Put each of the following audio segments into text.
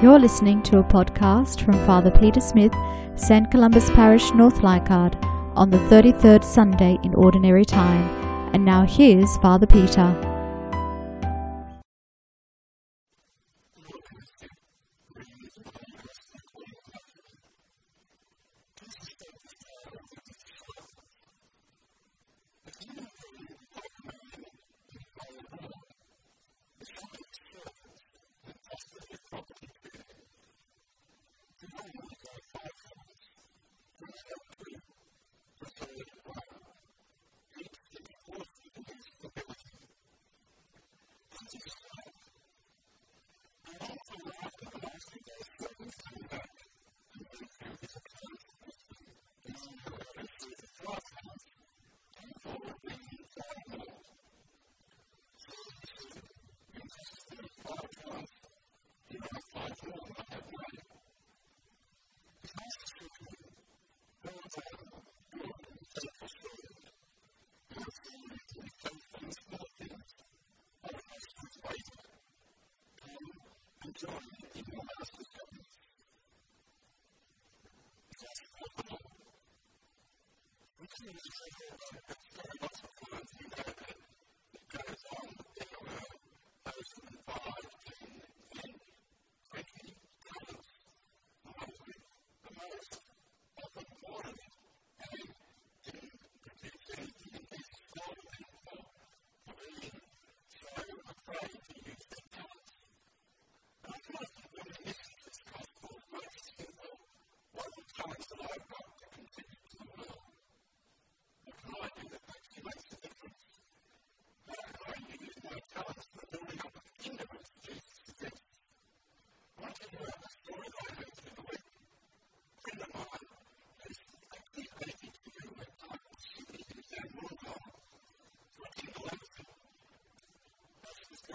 You're listening to a podcast from Father Peter Smith, St. Columba's Parish, North Leichhardt, on the 33rd Sunday in Ordinary Time. And now here's Father Peter. Thank you.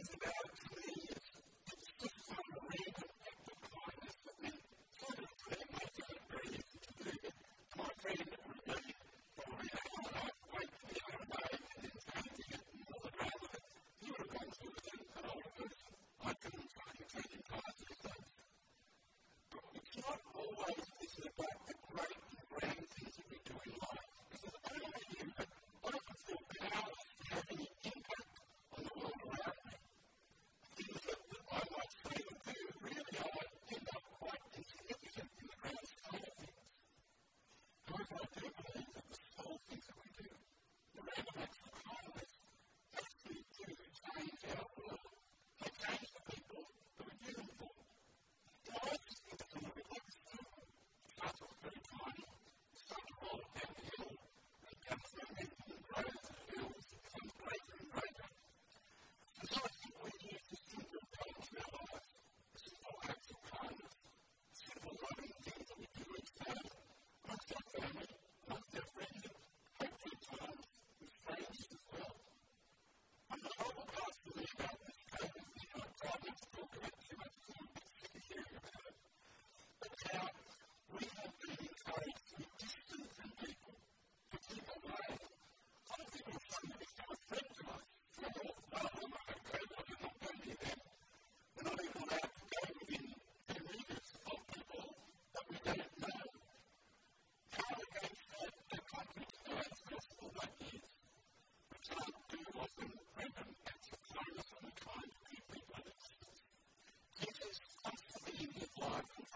is the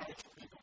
life